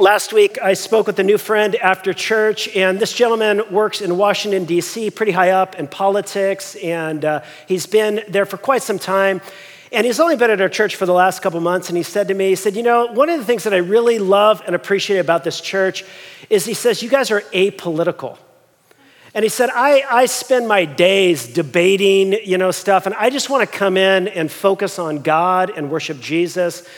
Last week, I spoke with a new friend after church, and this gentleman works in Washington, D.C., pretty high up in politics, and uh, he's been there for quite some time. And he's only been at our church for the last couple months, and he said to me, he said, You know, one of the things that I really love and appreciate about this church is he says, You guys are apolitical. And he said, I, I spend my days debating, you know, stuff, and I just want to come in and focus on God and worship Jesus.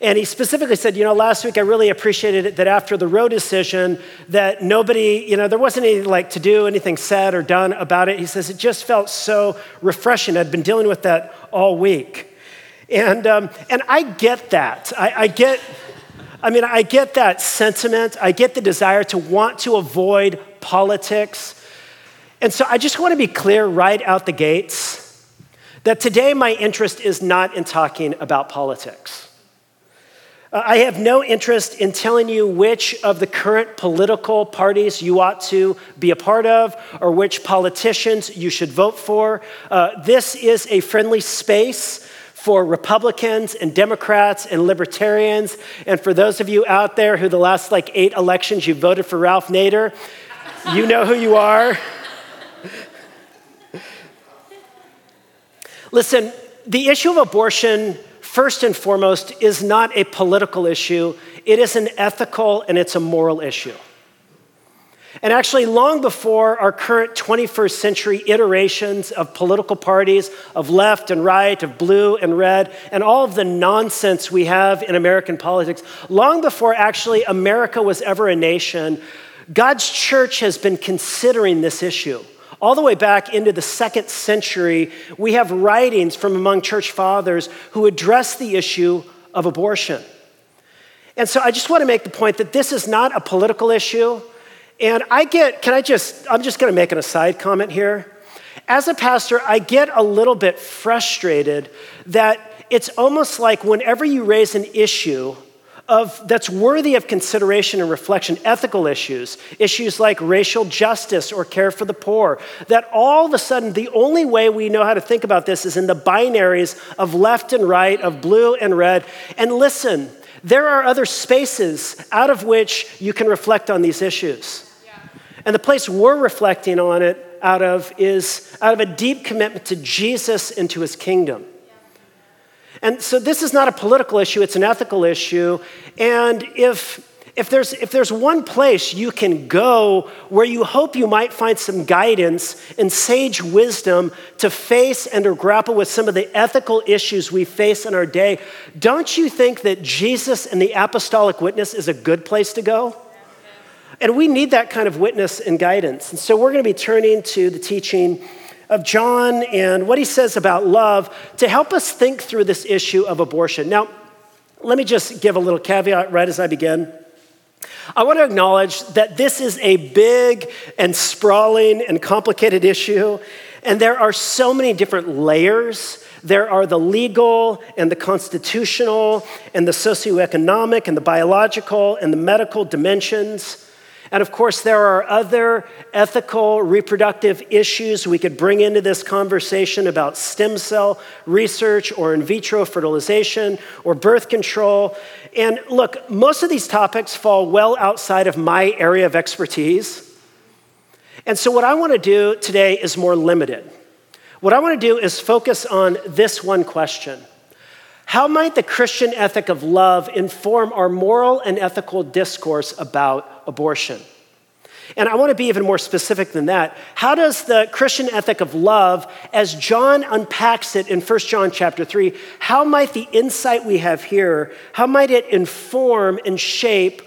And he specifically said, you know, last week I really appreciated it that after the Roe decision, that nobody, you know, there wasn't any like to do anything said or done about it. He says it just felt so refreshing. I'd been dealing with that all week. And, um, and I get that. I, I get, I mean, I get that sentiment. I get the desire to want to avoid politics. And so I just want to be clear right out the gates that today my interest is not in talking about politics. Uh, I have no interest in telling you which of the current political parties you ought to be a part of or which politicians you should vote for. Uh, this is a friendly space for Republicans and Democrats and libertarians. And for those of you out there who the last like eight elections you voted for Ralph Nader, you know who you are. Listen, the issue of abortion, first and foremost, is not a political issue, it is an ethical and it's a moral issue. And actually, long before our current 21st century iterations of political parties, of left and right, of blue and red, and all of the nonsense we have in American politics, long before actually America was ever a nation, God's church has been considering this issue. All the way back into the second century, we have writings from among church fathers who address the issue of abortion. And so I just want to make the point that this is not a political issue. And I get, can I just, I'm just going to make an aside comment here. As a pastor, I get a little bit frustrated that it's almost like whenever you raise an issue, of, that's worthy of consideration and reflection, ethical issues, issues like racial justice or care for the poor, that all of a sudden the only way we know how to think about this is in the binaries of left and right, of blue and red. And listen, there are other spaces out of which you can reflect on these issues. Yeah. And the place we're reflecting on it out of is out of a deep commitment to Jesus and to his kingdom. And so this is not a political issue, it's an ethical issue. And if if there's, if there's one place you can go where you hope you might find some guidance and sage wisdom to face and or grapple with some of the ethical issues we face in our day, don't you think that Jesus and the apostolic witness is a good place to go? And we need that kind of witness and guidance. And so we're going to be turning to the teaching of John and what he says about love to help us think through this issue of abortion. Now, let me just give a little caveat right as I begin. I want to acknowledge that this is a big and sprawling and complicated issue, and there are so many different layers. There are the legal and the constitutional and the socioeconomic and the biological and the medical dimensions. And of course, there are other ethical reproductive issues we could bring into this conversation about stem cell research or in vitro fertilization or birth control. And look, most of these topics fall well outside of my area of expertise. And so, what I want to do today is more limited. What I want to do is focus on this one question How might the Christian ethic of love inform our moral and ethical discourse about abortion. And I want to be even more specific than that. How does the Christian ethic of love, as John unpacks it in 1 John chapter 3, how might the insight we have here, how might it inform and shape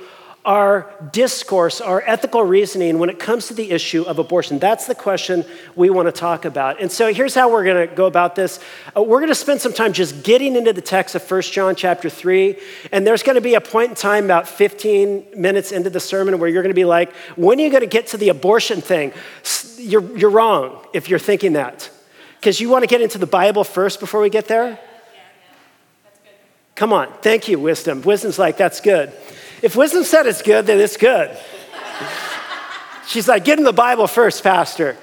our discourse, our ethical reasoning when it comes to the issue of abortion? That's the question we want to talk about. And so here's how we're going to go about this. Uh, we're going to spend some time just getting into the text of 1 John chapter 3. And there's going to be a point in time about 15 minutes into the sermon where you're going to be like, when are you going to get to the abortion thing? You're, you're wrong if you're thinking that. Because you want to get into the Bible first before we get there? Come on. Thank you, wisdom. Wisdom's like, that's good. If wisdom said it's good, then it's good. She's like, get in the Bible first, Pastor.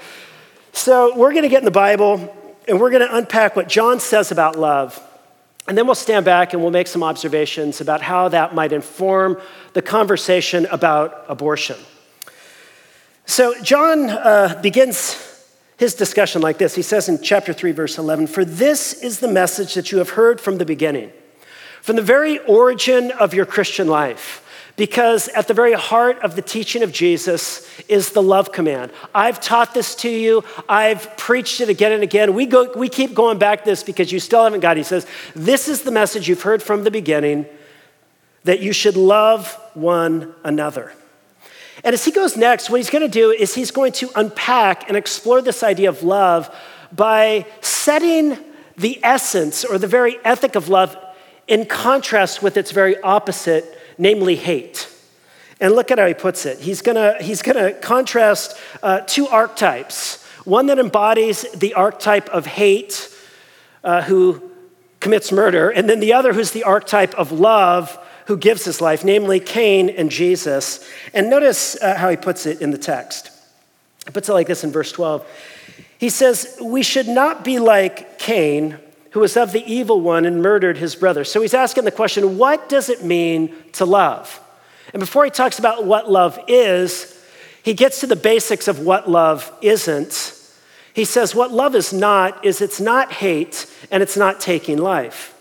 So we're going to get in the Bible and we're going to unpack what John says about love. And then we'll stand back and we'll make some observations about how that might inform the conversation about abortion. So, John uh, begins his discussion like this. He says in chapter 3, verse 11 For this is the message that you have heard from the beginning, from the very origin of your Christian life. Because at the very heart of the teaching of Jesus is the love command. I've taught this to you. I've preached it again and again. We, go, we keep going back this because you still haven't got it. He says, This is the message you've heard from the beginning that you should love one another. And as he goes next, what he's going to do is he's going to unpack and explore this idea of love by setting the essence or the very ethic of love in contrast with its very opposite, namely hate. And look at how he puts it. He's to he's gonna contrast uh, two archetypes one that embodies the archetype of hate, uh, who commits murder, and then the other who's the archetype of love, who gives his life, namely Cain and Jesus. And notice uh, how he puts it in the text. He puts it like this in verse 12. He says, We should not be like Cain, who was of the evil one and murdered his brother. So he's asking the question, What does it mean to love? And before he talks about what love is, he gets to the basics of what love isn't. He says, What love is not is it's not hate and it's not taking life.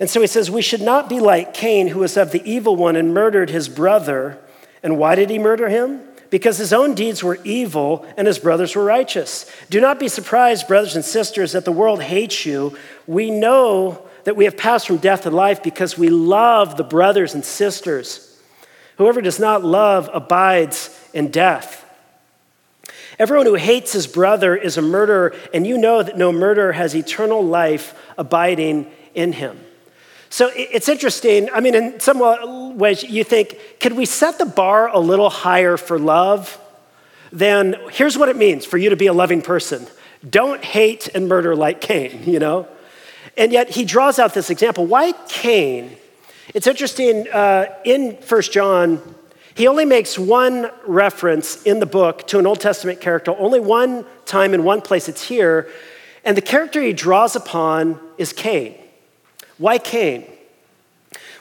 And so he says, We should not be like Cain, who was of the evil one and murdered his brother. And why did he murder him? Because his own deeds were evil and his brothers were righteous. Do not be surprised, brothers and sisters, that the world hates you. We know that we have passed from death to life because we love the brothers and sisters. Whoever does not love abides in death. Everyone who hates his brother is a murderer, and you know that no murderer has eternal life abiding in him. So it's interesting. I mean, in some ways, you think, could we set the bar a little higher for love? Then here's what it means for you to be a loving person don't hate and murder like Cain, you know? And yet he draws out this example. Why Cain? It's interesting, uh, in First John, he only makes one reference in the book to an Old Testament character, only one time in one place it's here. And the character he draws upon is Cain. Why Cain?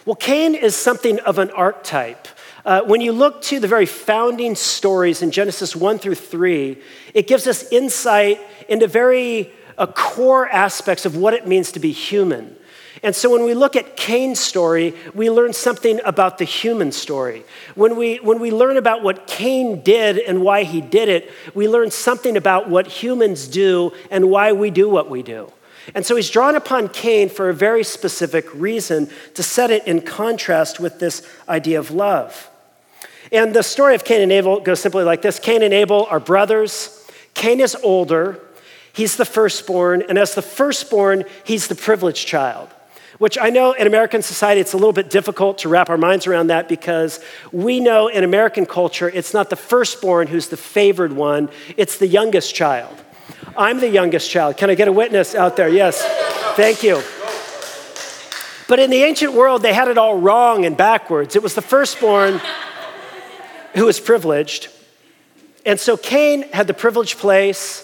Well, Cain is something of an archetype. Uh, when you look to the very founding stories in Genesis 1 through 3, it gives us insight into very uh, core aspects of what it means to be human. And so when we look at Cain's story, we learn something about the human story. When we, when we learn about what Cain did and why he did it, we learn something about what humans do and why we do what we do. And so he's drawn upon Cain for a very specific reason to set it in contrast with this idea of love. And the story of Cain and Abel goes simply like this Cain and Abel are brothers. Cain is older, he's the firstborn, and as the firstborn, he's the privileged child. Which I know in American society, it's a little bit difficult to wrap our minds around that because we know in American culture, it's not the firstborn who's the favored one, it's the youngest child. I'm the youngest child. Can I get a witness out there? Yes. Thank you. But in the ancient world, they had it all wrong and backwards. It was the firstborn who was privileged. And so Cain had the privileged place.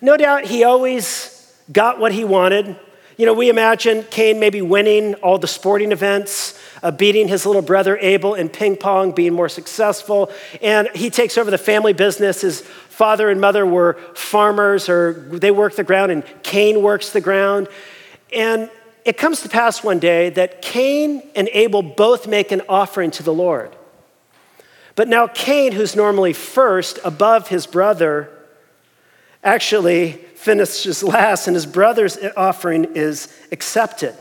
No doubt he always got what he wanted. You know, we imagine Cain maybe winning all the sporting events, uh, beating his little brother Abel in ping pong, being more successful. And he takes over the family business. His father and mother were farmers, or they worked the ground, and Cain works the ground. And it comes to pass one day that Cain and Abel both make an offering to the Lord. But now, Cain, who's normally first above his brother, actually finishes last, and his brother's offering is accepted.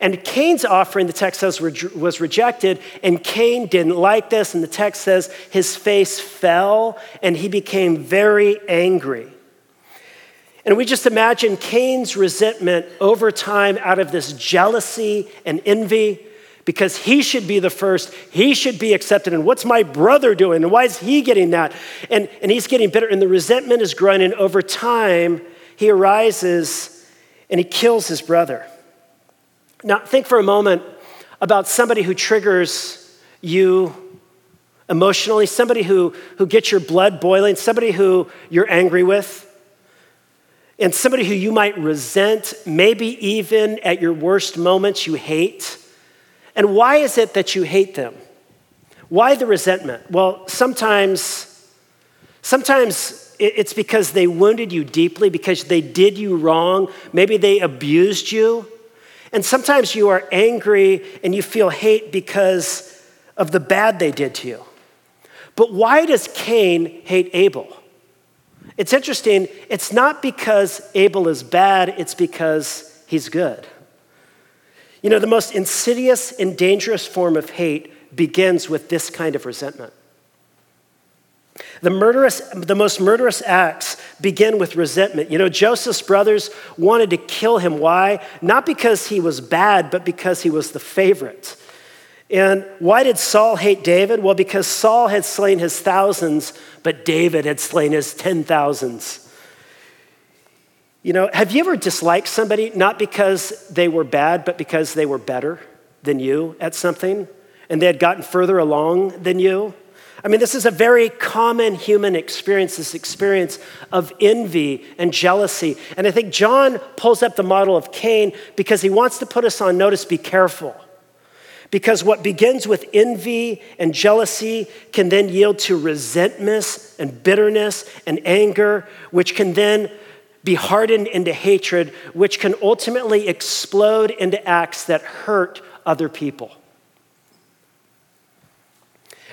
And Cain's offering, the text says, was rejected, and Cain didn't like this, and the text says his face fell and he became very angry. And we just imagine Cain's resentment over time out of this jealousy and envy because he should be the first, he should be accepted. And what's my brother doing? And why is he getting that? And, and he's getting bitter, and the resentment is growing. And over time, he arises and he kills his brother. Now, think for a moment about somebody who triggers you emotionally, somebody who, who gets your blood boiling, somebody who you're angry with. and somebody who you might resent, maybe even at your worst moments you hate. And why is it that you hate them? Why the resentment? Well, sometimes, sometimes it's because they wounded you deeply, because they did you wrong. Maybe they abused you. And sometimes you are angry and you feel hate because of the bad they did to you. But why does Cain hate Abel? It's interesting, it's not because Abel is bad, it's because he's good. You know, the most insidious and dangerous form of hate begins with this kind of resentment. The, murderous, the most murderous acts begin with resentment. You know, Joseph's brothers wanted to kill him. Why? Not because he was bad, but because he was the favorite. And why did Saul hate David? Well, because Saul had slain his thousands, but David had slain his ten thousands. You know, have you ever disliked somebody not because they were bad, but because they were better than you at something and they had gotten further along than you? I mean, this is a very common human experience, this experience of envy and jealousy. And I think John pulls up the model of Cain because he wants to put us on notice be careful. Because what begins with envy and jealousy can then yield to resentment and bitterness and anger, which can then be hardened into hatred, which can ultimately explode into acts that hurt other people.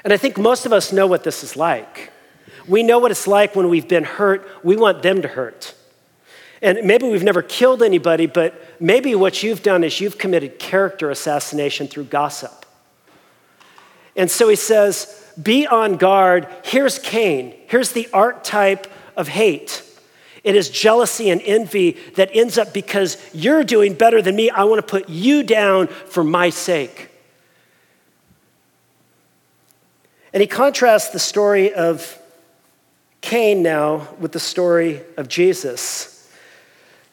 And I think most of us know what this is like. We know what it's like when we've been hurt, we want them to hurt. And maybe we've never killed anybody, but maybe what you've done is you've committed character assassination through gossip. And so he says, Be on guard. Here's Cain. Here's the archetype of hate. It is jealousy and envy that ends up because you're doing better than me. I want to put you down for my sake. And he contrasts the story of Cain now with the story of Jesus.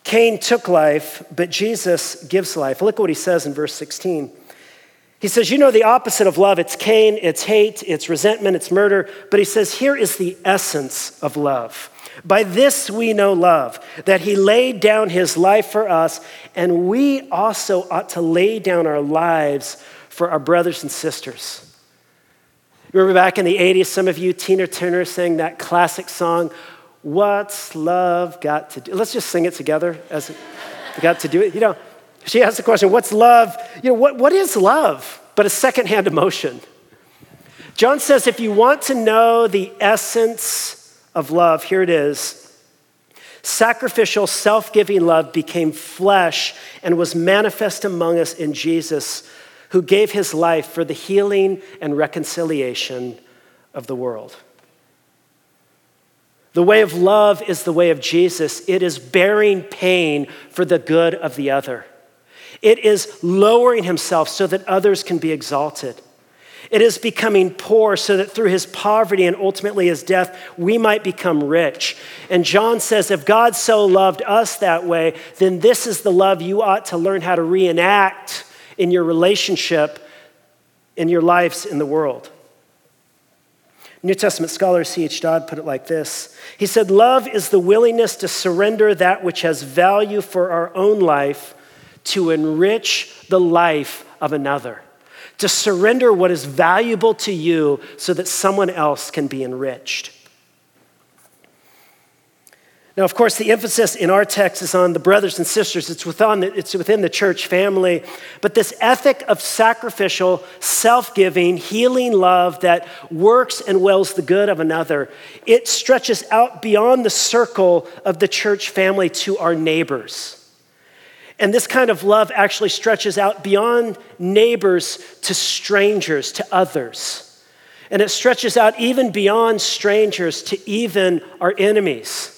Cain took life, but Jesus gives life. Look at what he says in verse 16. He says, You know the opposite of love. It's Cain, it's hate, it's resentment, it's murder. But he says, Here is the essence of love. By this we know love, that he laid down his life for us, and we also ought to lay down our lives for our brothers and sisters. Remember back in the 80s, some of you, Tina Turner sang that classic song, What's Love Got to Do? Let's just sing it together as got to do it. You know, she asked the question, What's love? You know, what, what is love but a secondhand emotion? John says, if you want to know the essence of love, here it is. Sacrificial, self giving love became flesh and was manifest among us in Jesus who gave his life for the healing and reconciliation of the world. The way of love is the way of Jesus. It is bearing pain for the good of the other. It is lowering himself so that others can be exalted. It is becoming poor so that through his poverty and ultimately his death, we might become rich. And John says, if God so loved us that way, then this is the love you ought to learn how to reenact in your relationship, in your lives in the world. New Testament scholar C.H. Dodd put it like this He said, Love is the willingness to surrender that which has value for our own life to enrich the life of another. To surrender what is valuable to you so that someone else can be enriched. Now, of course, the emphasis in our text is on the brothers and sisters. It's within the, it's within the church family. But this ethic of sacrificial, self giving, healing love that works and wills the good of another, it stretches out beyond the circle of the church family to our neighbors. And this kind of love actually stretches out beyond neighbors to strangers, to others. And it stretches out even beyond strangers to even our enemies.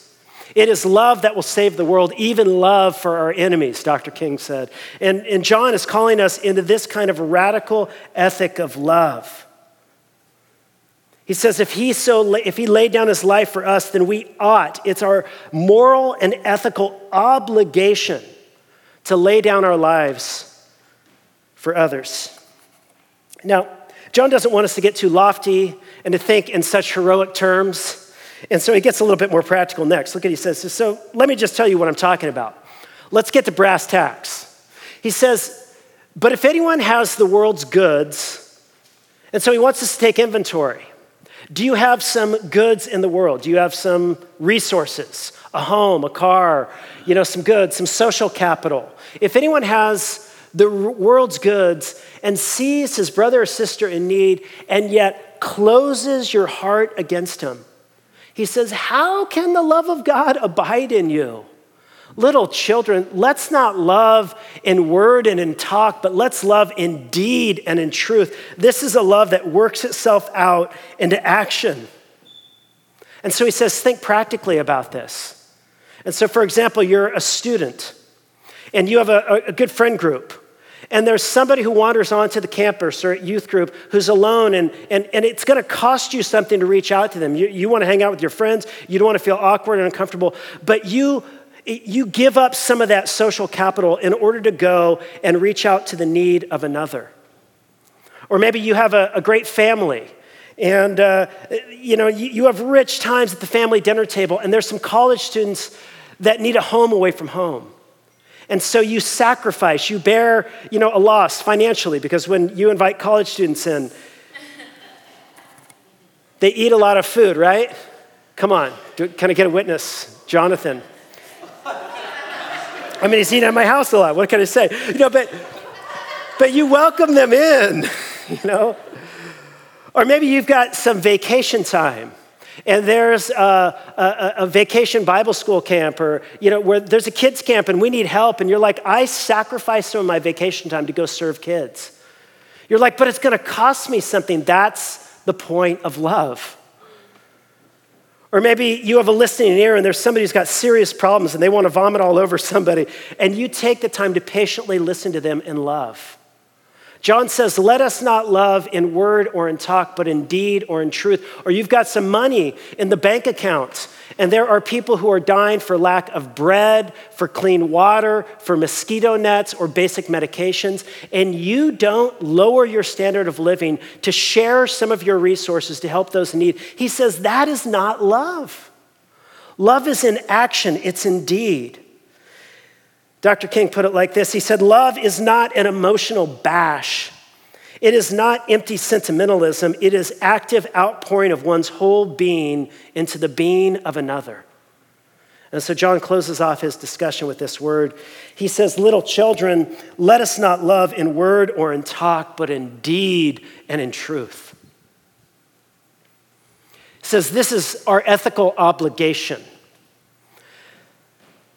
It is love that will save the world, even love for our enemies, Dr. King said. And, and John is calling us into this kind of radical ethic of love. He says, if he, so, if he laid down his life for us, then we ought. It's our moral and ethical obligation to lay down our lives for others. Now, John doesn't want us to get too lofty and to think in such heroic terms. And so he gets a little bit more practical next. Look at he says, So let me just tell you what I'm talking about. Let's get to brass tacks. He says, But if anyone has the world's goods, and so he wants us to take inventory. Do you have some goods in the world? Do you have some resources? A home, a car, you know, some goods, some social capital. If anyone has the world's goods and sees his brother or sister in need and yet closes your heart against him, he says, How can the love of God abide in you? Little children, let's not love in word and in talk, but let's love in deed and in truth. This is a love that works itself out into action. And so he says, think practically about this. And so, for example, you're a student and you have a, a good friend group and there's somebody who wanders onto the campus or youth group who's alone, and, and, and it's going to cost you something to reach out to them. You, you want to hang out with your friends, you don't want to feel awkward and uncomfortable, but you, you give up some of that social capital in order to go and reach out to the need of another. Or maybe you have a, a great family. And uh, you know you, you have rich times at the family dinner table, and there's some college students that need a home away from home. And so you sacrifice, you bear, you know, a loss financially because when you invite college students in, they eat a lot of food, right? Come on, do, can I get a witness? Jonathan. I mean, he's eating at my house a lot. What can I say? You know, but but you welcome them in, you know. Or maybe you've got some vacation time and there's a, a, a, vacation Bible school camp, or you know, where there's a kids camp and we need help, and you're like, I sacrificed some of my vacation time to go serve kids. You're like, but it's going to cost me something. That's the point of love. Or maybe you have a listening ear and there's somebody who's got serious problems and they want to vomit all over somebody, and you take the time to patiently listen to them in love. John says, Let us not love in word or in talk, but in deed or in truth. Or you've got some money in the bank account, and there are people who are dying for lack of bread, for clean water, for mosquito nets, or basic medications, and you don't lower your standard of living to share some of your resources to help those in need. He says, That is not love. Love is in action, it's in deed. Dr. King put it like this He said, Love is not an emotional bash. It is not empty sentimentalism. It is active outpouring of one's whole being into the being of another. And so John closes off his discussion with this word. He says, Little children, let us not love in word or in talk, but in deed and in truth. He says, This is our ethical obligation.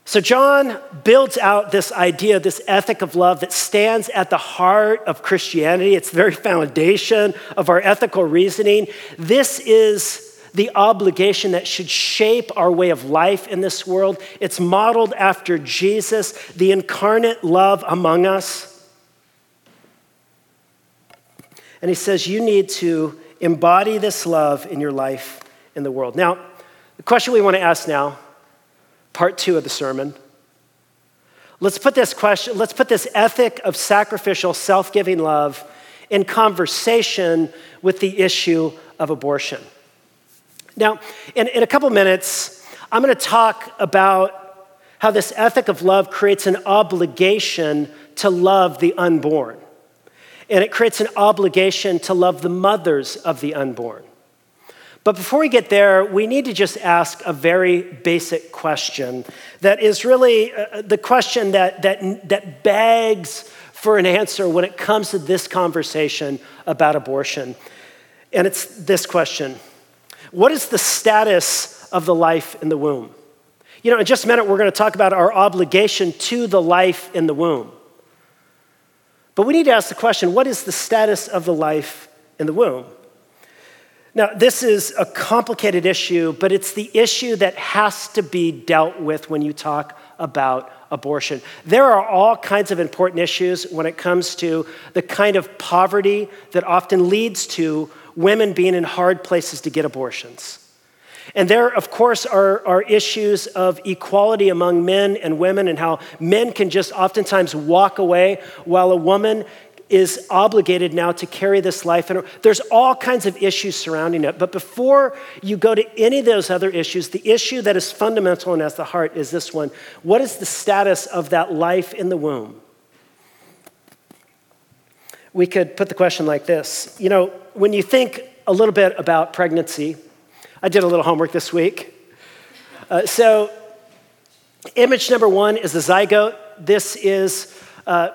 So, John builds out this idea, this ethic of love that stands at the heart of Christianity. It's the very foundation of our ethical reasoning. This is the obligation that should shape our way of life in this world. It's modeled after Jesus, the incarnate love among us. And he says, You need to embody this love in your life in the world. Now, the question we want to ask now part two of the sermon. Let's put this question, let's put this ethic of sacrificial, self giving love in conversation with the issue of abortion. Now, in, in a couple minutes, I'm going to talk about how this ethic of love creates an obligation to love the unborn. And it creates an obligation to love the mothers of the unborn. But before we get there, we need to just ask a very basic question that is really uh, the question that, that, that begs for an answer when it comes to this conversation about abortion. And it's this question What is the status of the life in the womb? You know, in just a minute, we're going to talk about our obligation to the life in the womb. But we need to ask the question what is the status of the life in the womb? Now, this is a complicated issue, but it's the issue that has to be dealt with when you talk about abortion. There are all kinds of important issues when it comes to the kind of poverty that often leads to women being in hard places to get abortions. And there, of course, are, are issues of equality among men and women, and how men can just oftentimes walk away while a woman is obligated now to carry this life. And there's all kinds of issues surrounding it. But before you go to any of those other issues, the issue that is fundamental and at the heart is this one What is the status of that life in the womb? We could put the question like this You know, when you think a little bit about pregnancy, I did a little homework this week. Uh, so, image number one is the zygote. This is uh,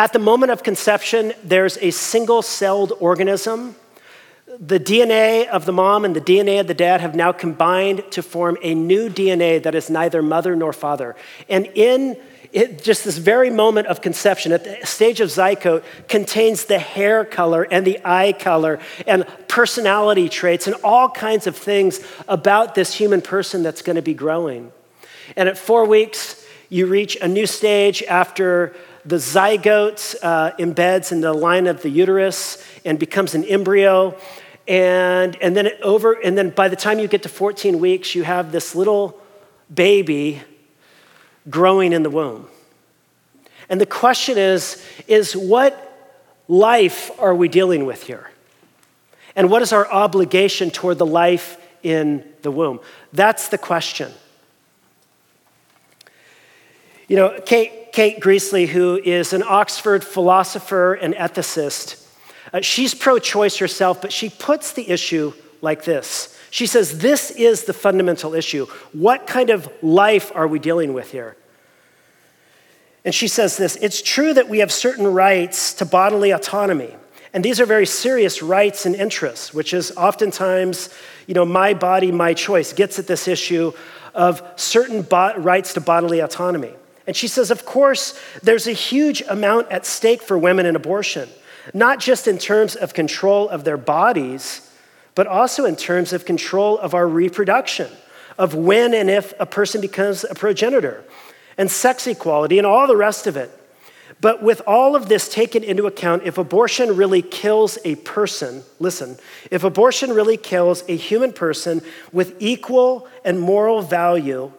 at the moment of conception, there's a single celled organism. The DNA of the mom and the DNA of the dad have now combined to form a new DNA that is neither mother nor father. And in it, just this very moment of conception, at the stage of zygote, contains the hair color and the eye color and personality traits and all kinds of things about this human person that's going to be growing. And at four weeks, you reach a new stage after the zygote uh, embeds in the line of the uterus and becomes an embryo. And, and then over, and then by the time you get to 14 weeks, you have this little baby growing in the womb. And the question is, is what life are we dealing with here? And what is our obligation toward the life in the womb? That's the question. You know, Kate, Kate Greasley, who is an Oxford philosopher and ethicist, uh, she's pro choice herself, but she puts the issue like this. She says, This is the fundamental issue. What kind of life are we dealing with here? And she says this It's true that we have certain rights to bodily autonomy. And these are very serious rights and interests, which is oftentimes, you know, my body, my choice, gets at this issue of certain bo- rights to bodily autonomy. And she says, of course, there's a huge amount at stake for women in abortion, not just in terms of control of their bodies, but also in terms of control of our reproduction, of when and if a person becomes a progenitor, and sex equality, and all the rest of it. But with all of this taken into account, if abortion really kills a person, listen, if abortion really kills a human person with equal and moral value,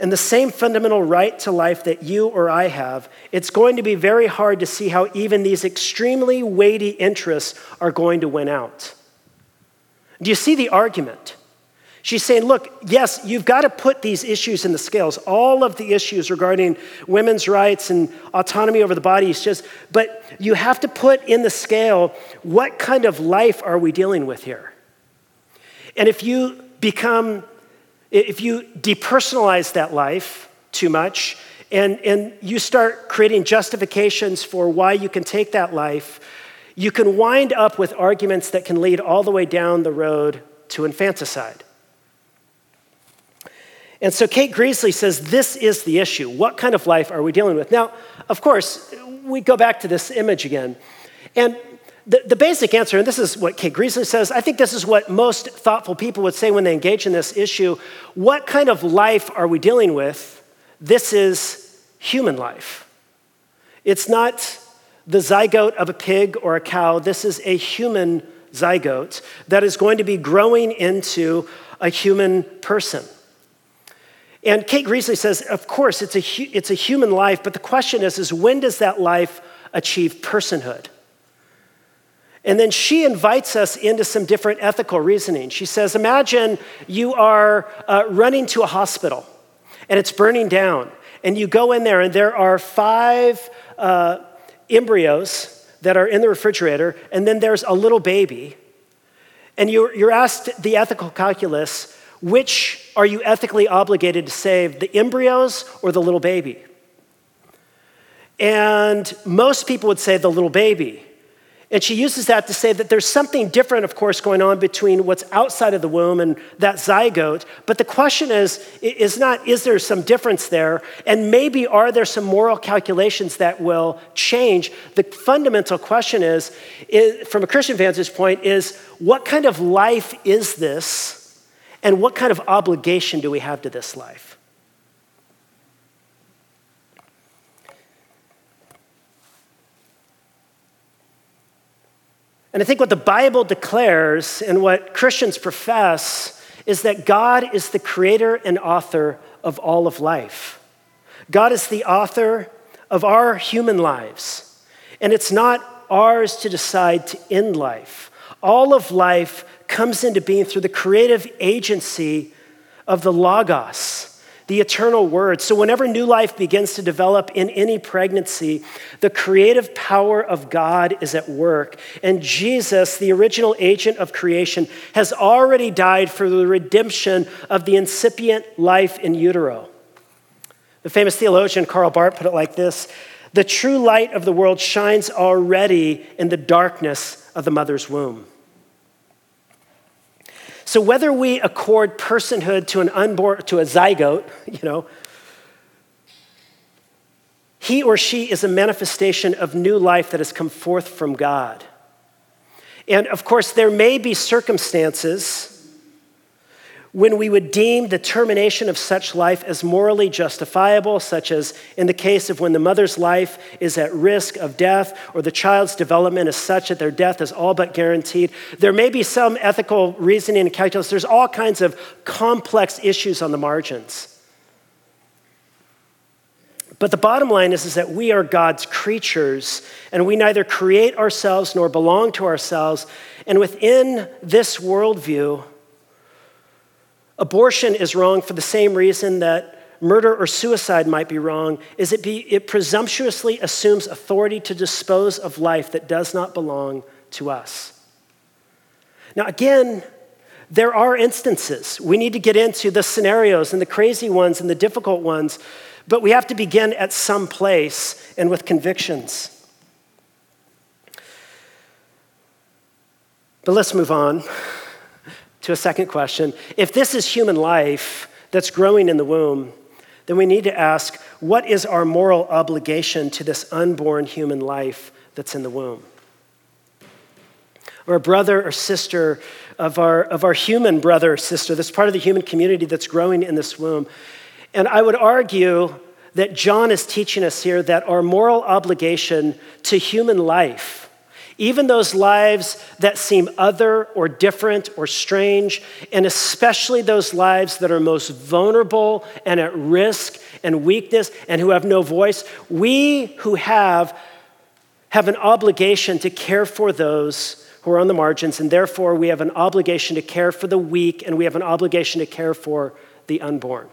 and the same fundamental right to life that you or I have, it's going to be very hard to see how even these extremely weighty interests are going to win out. Do you see the argument? She's saying, look, yes, you've got to put these issues in the scales, all of the issues regarding women's rights and autonomy over the body, just, but you have to put in the scale what kind of life are we dealing with here? And if you become if you depersonalize that life too much and, and you start creating justifications for why you can take that life, you can wind up with arguments that can lead all the way down the road to infanticide. And so Kate Greasley says this is the issue. What kind of life are we dealing with? Now, of course, we go back to this image again. And the, the basic answer, and this is what Kate Greasley says, I think this is what most thoughtful people would say when they engage in this issue. What kind of life are we dealing with? This is human life. It's not the zygote of a pig or a cow. This is a human zygote that is going to be growing into a human person. And Kate Greasley says, of course, it's a, it's a human life, but the question is, is when does that life achieve personhood? And then she invites us into some different ethical reasoning. She says, Imagine you are uh, running to a hospital and it's burning down, and you go in there, and there are five uh, embryos that are in the refrigerator, and then there's a little baby. And you're, you're asked the ethical calculus which are you ethically obligated to save, the embryos or the little baby? And most people would say the little baby. And she uses that to say that there's something different, of course, going on between what's outside of the womb and that zygote. But the question is, is not, is there some difference there? And maybe are there some moral calculations that will change? The fundamental question is, is from a Christian vantage point, is what kind of life is this? And what kind of obligation do we have to this life? And I think what the Bible declares and what Christians profess is that God is the creator and author of all of life. God is the author of our human lives. And it's not ours to decide to end life. All of life comes into being through the creative agency of the Logos the eternal word. So, whenever new life begins to develop in any pregnancy, the creative power of God is at work. And Jesus, the original agent of creation, has already died for the redemption of the incipient life in utero. The famous theologian Karl Barth put it like this The true light of the world shines already in the darkness of the mother's womb. So whether we accord personhood to an unborn, to a zygote, you know, he or she is a manifestation of new life that has come forth from God. And of course, there may be circumstances when we would deem the termination of such life as morally justifiable, such as in the case of when the mother's life is at risk of death or the child's development is such that their death is all but guaranteed. There may be some ethical reasoning and calculus. There's all kinds of complex issues on the margins. But the bottom line is, is that we are God's creatures, and we neither create ourselves nor belong to ourselves. And within this worldview, Abortion is wrong for the same reason that murder or suicide might be wrong, is it, be, it presumptuously assumes authority to dispose of life that does not belong to us. Now, again, there are instances. We need to get into the scenarios and the crazy ones and the difficult ones, but we have to begin at some place and with convictions. But let's move on to a second question. If this is human life that's growing in the womb, then we need to ask what is our moral obligation to this unborn human life that's in the womb? Or a brother or sister of our, of our human brother or sister that's part of the human community that's growing in this womb. And I would argue that John is teaching us here that our moral obligation to human life even those lives that seem other or different or strange, and especially those lives that are most vulnerable and at risk and weakness and who have no voice, we who have have an obligation to care for those who are on the margins, and therefore we have an obligation to care for the weak, and we have an obligation to care for the unborn.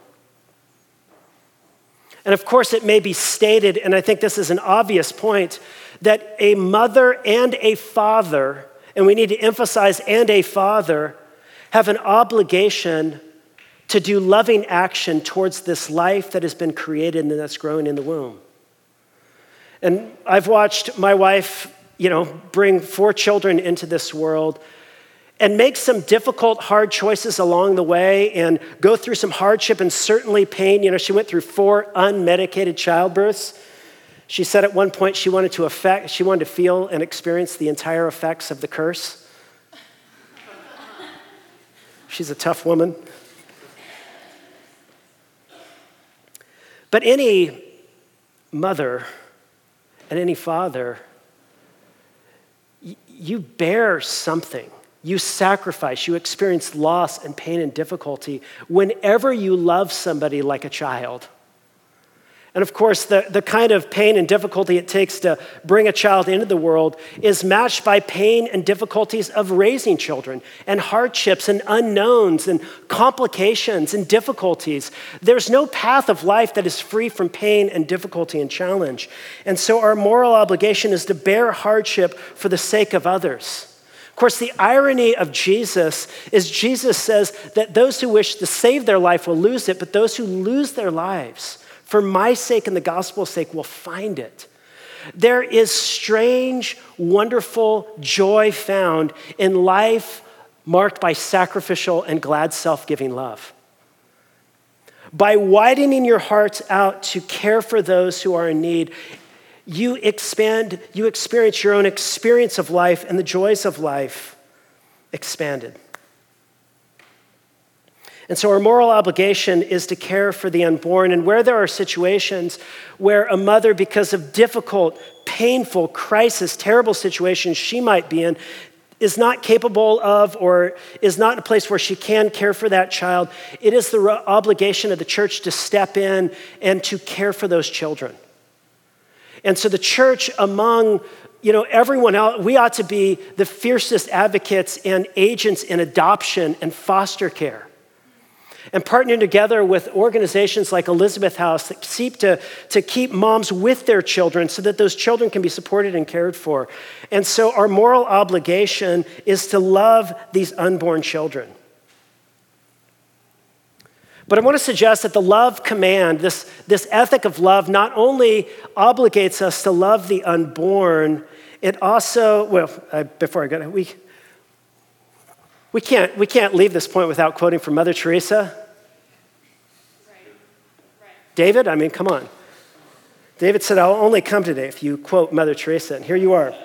And of course, it may be stated, and I think this is an obvious point, that a mother and a father, and we need to emphasize and a father, have an obligation to do loving action towards this life that has been created and that's growing in the womb. And I've watched my wife, you know, bring four children into this world and make some difficult, hard choices along the way and go through some hardship and certainly pain. You know, she went through four unmedicated childbirths. She said at one point she wanted to affect, she wanted to feel and experience the entire effects of the curse. She's a tough woman. But any mother and any father, you bear something. You sacrifice, you experience loss and pain and difficulty whenever you love somebody like a child. And of course, the, the kind of pain and difficulty it takes to bring a child into the world is matched by pain and difficulties of raising children, and hardships and unknowns and complications and difficulties. There's no path of life that is free from pain and difficulty and challenge. And so, our moral obligation is to bear hardship for the sake of others. Of course, the irony of Jesus is Jesus says that those who wish to save their life will lose it, but those who lose their lives, for my sake and the gospel's sake, will find it. There is strange, wonderful joy found in life marked by sacrificial and glad self giving love. By widening your hearts out to care for those who are in need, you expand, you experience your own experience of life and the joys of life expanded. And so, our moral obligation is to care for the unborn. And where there are situations where a mother, because of difficult, painful, crisis, terrible situations she might be in, is not capable of or is not in a place where she can care for that child, it is the obligation of the church to step in and to care for those children. And so the church, among you know, everyone else, we ought to be the fiercest advocates and agents in adoption and foster care. And partnering together with organizations like Elizabeth House that seek to, to keep moms with their children so that those children can be supported and cared for. And so our moral obligation is to love these unborn children. But I want to suggest that the love command, this, this ethic of love, not only obligates us to love the unborn, it also, well, uh, before I go, we, we, can't, we can't leave this point without quoting from Mother Teresa. David, I mean, come on. David said, I'll only come today if you quote Mother Teresa, and here you are.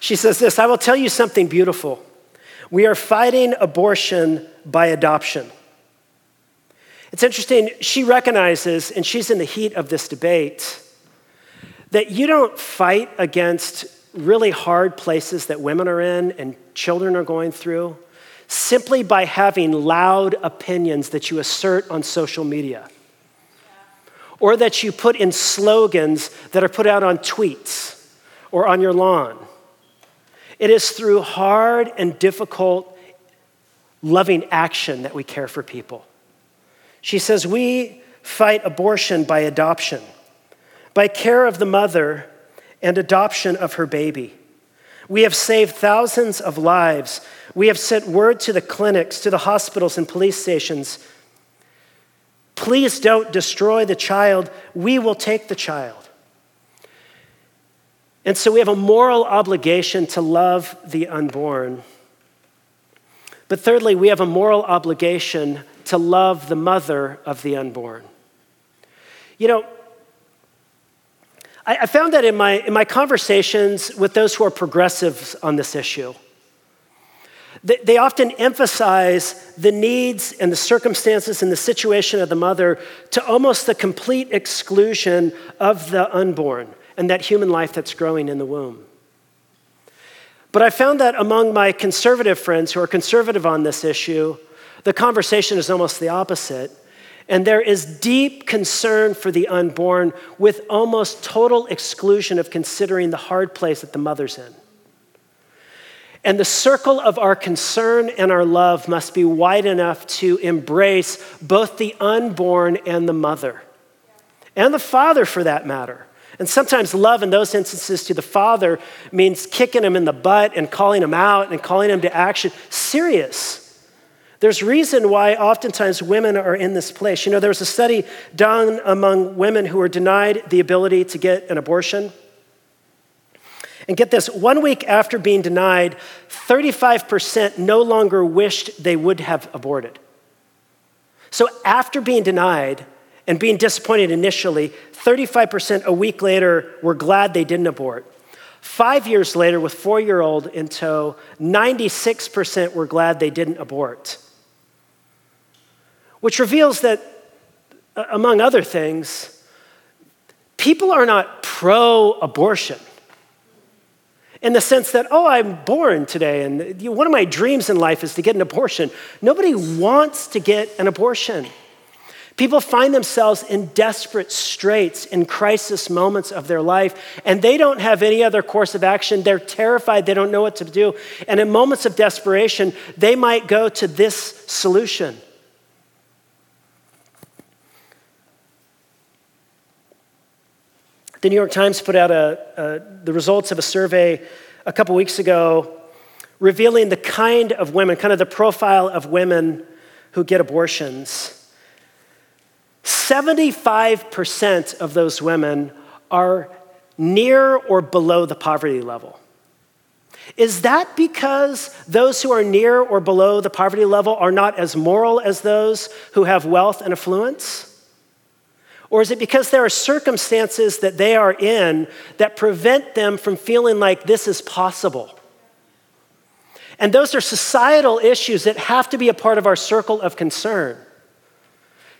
She says this I will tell you something beautiful. We are fighting abortion by adoption. It's interesting, she recognizes, and she's in the heat of this debate, that you don't fight against really hard places that women are in and children are going through simply by having loud opinions that you assert on social media or that you put in slogans that are put out on tweets or on your lawn. It is through hard and difficult loving action that we care for people. She says, We fight abortion by adoption, by care of the mother and adoption of her baby. We have saved thousands of lives. We have sent word to the clinics, to the hospitals, and police stations. Please don't destroy the child. We will take the child. And so we have a moral obligation to love the unborn. But thirdly, we have a moral obligation to love the mother of the unborn. You know, I, found that in my, in my conversations with those who are progressives on this issue, they, they often emphasize the needs and the circumstances and the situation of the mother to almost the complete exclusion of the unborn and that human life that's growing in the womb. But I found that among my conservative friends who are conservative on this issue, the conversation is almost the opposite. And there is deep concern for the unborn with almost total exclusion of considering the hard place that the mother's in. And the circle of our concern and our love must be wide enough to embrace both the unborn and the mother, and the father for that matter. And sometimes love in those instances to the father means kicking him in the butt and calling him out and calling him to action. Serious. There's reason why oftentimes women are in this place. You know, there was a study done among women who were denied the ability to get an abortion. And get this one week after being denied, 35% no longer wished they would have aborted. So after being denied, and being disappointed initially, 35% a week later were glad they didn't abort. Five years later, with four year old in tow, 96% were glad they didn't abort. Which reveals that, uh, among other things, people are not pro abortion in the sense that, oh, I'm born today, and one of my dreams in life is to get an abortion. Nobody wants to get an abortion. People find themselves in desperate straits, in crisis moments of their life, and they don't have any other course of action. They're terrified, they don't know what to do. And in moments of desperation, they might go to this solution. The New York Times put out a, a, the results of a survey a couple weeks ago revealing the kind of women, kind of the profile of women who get abortions. 75% of those women are near or below the poverty level. Is that because those who are near or below the poverty level are not as moral as those who have wealth and affluence? Or is it because there are circumstances that they are in that prevent them from feeling like this is possible? And those are societal issues that have to be a part of our circle of concern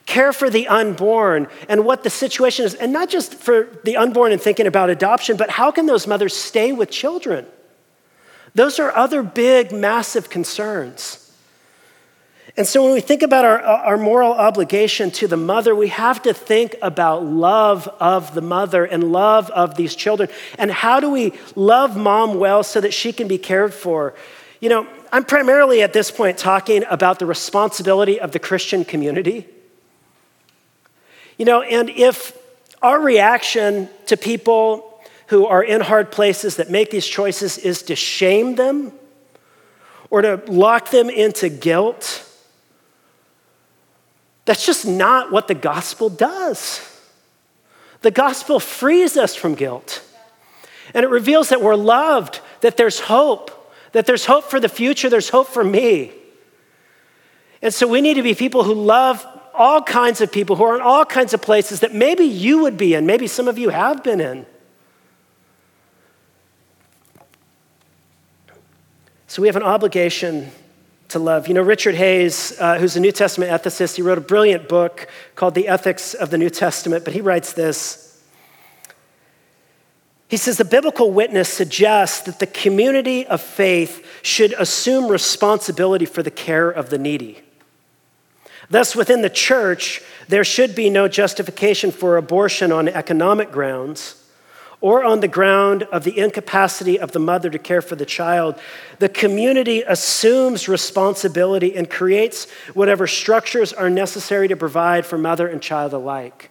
care for the unborn and what the situation is, and not just for the unborn and thinking about adoption, but how can those mothers stay with children? Those are other big, massive concerns. And so when we think about our, uh, our moral obligation to the mother, we have to think about love of the mother and love of these children. And how do we love mom well so that she can be cared for? You know, I'm primarily at this point talking about the responsibility of the Christian community. You know, and if our reaction to people who are in hard places that make these choices is to shame them or to lock them into guilt, that's just not what the gospel does. The gospel frees us from guilt. And it reveals that we're loved, that there's hope, that there's hope for the future, there's hope for me. And so we need to be people who love all kinds of people, who are in all kinds of places that maybe you would be in, maybe some of you have been in. So we have an obligation to love. You know, Richard Hays, uh, who's a New Testament ethicist, he wrote a brilliant book called The Ethics of the New Testament, but he writes this. He says the biblical witness suggests that the community of faith should assume responsibility for the care of the needy. Thus, within the church, there should be no justification for abortion on economic grounds or on the ground of the incapacity of the mother to care for the child, the community assumes responsibility and creates whatever structures are necessary to provide for mother and child alike.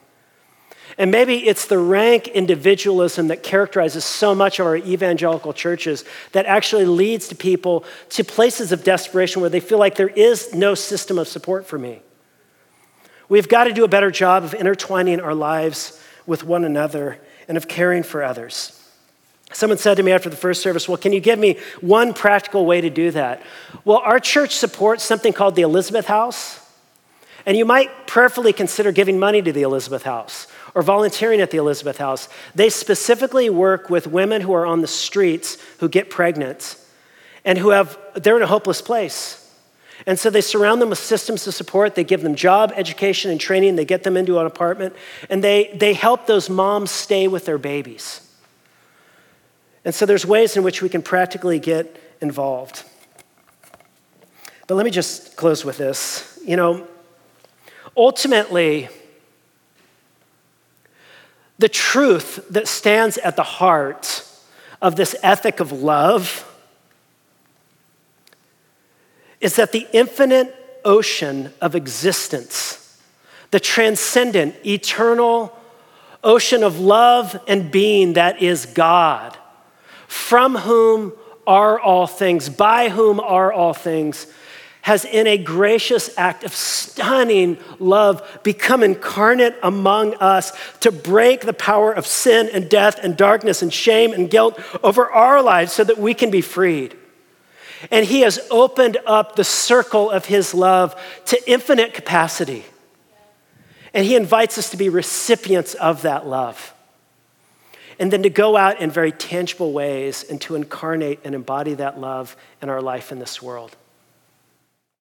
And maybe it's the rank individualism that characterizes so much of our evangelical churches that actually leads to people to places of desperation where they feel like there is no system of support for me. We've got to do a better job of intertwining our lives with one another and of caring for others. Someone said to me after the first service, Well, can you give me one practical way to do that? Well, our church supports something called the Elizabeth House. And you might prayerfully consider giving money to the Elizabeth House or volunteering at the Elizabeth House. They specifically work with women who are on the streets who get pregnant and who have, they're in a hopeless place. And so they surround them with systems of support. They give them job, education, and training. They get them into an apartment. And they, they help those moms stay with their babies. And so there's ways in which we can practically get involved. But let me just close with this. You know, ultimately, the truth that stands at the heart of this ethic of love is that the infinite ocean of existence, the transcendent, eternal ocean of love and being that is God, from whom are all things, by whom are all things, has in a gracious act of stunning love become incarnate among us to break the power of sin and death and darkness and shame and guilt over our lives so that we can be freed. And He has opened up the circle of His love to infinite capacity. And He invites us to be recipients of that love. And then to go out in very tangible ways and to incarnate and embody that love in our life in this world.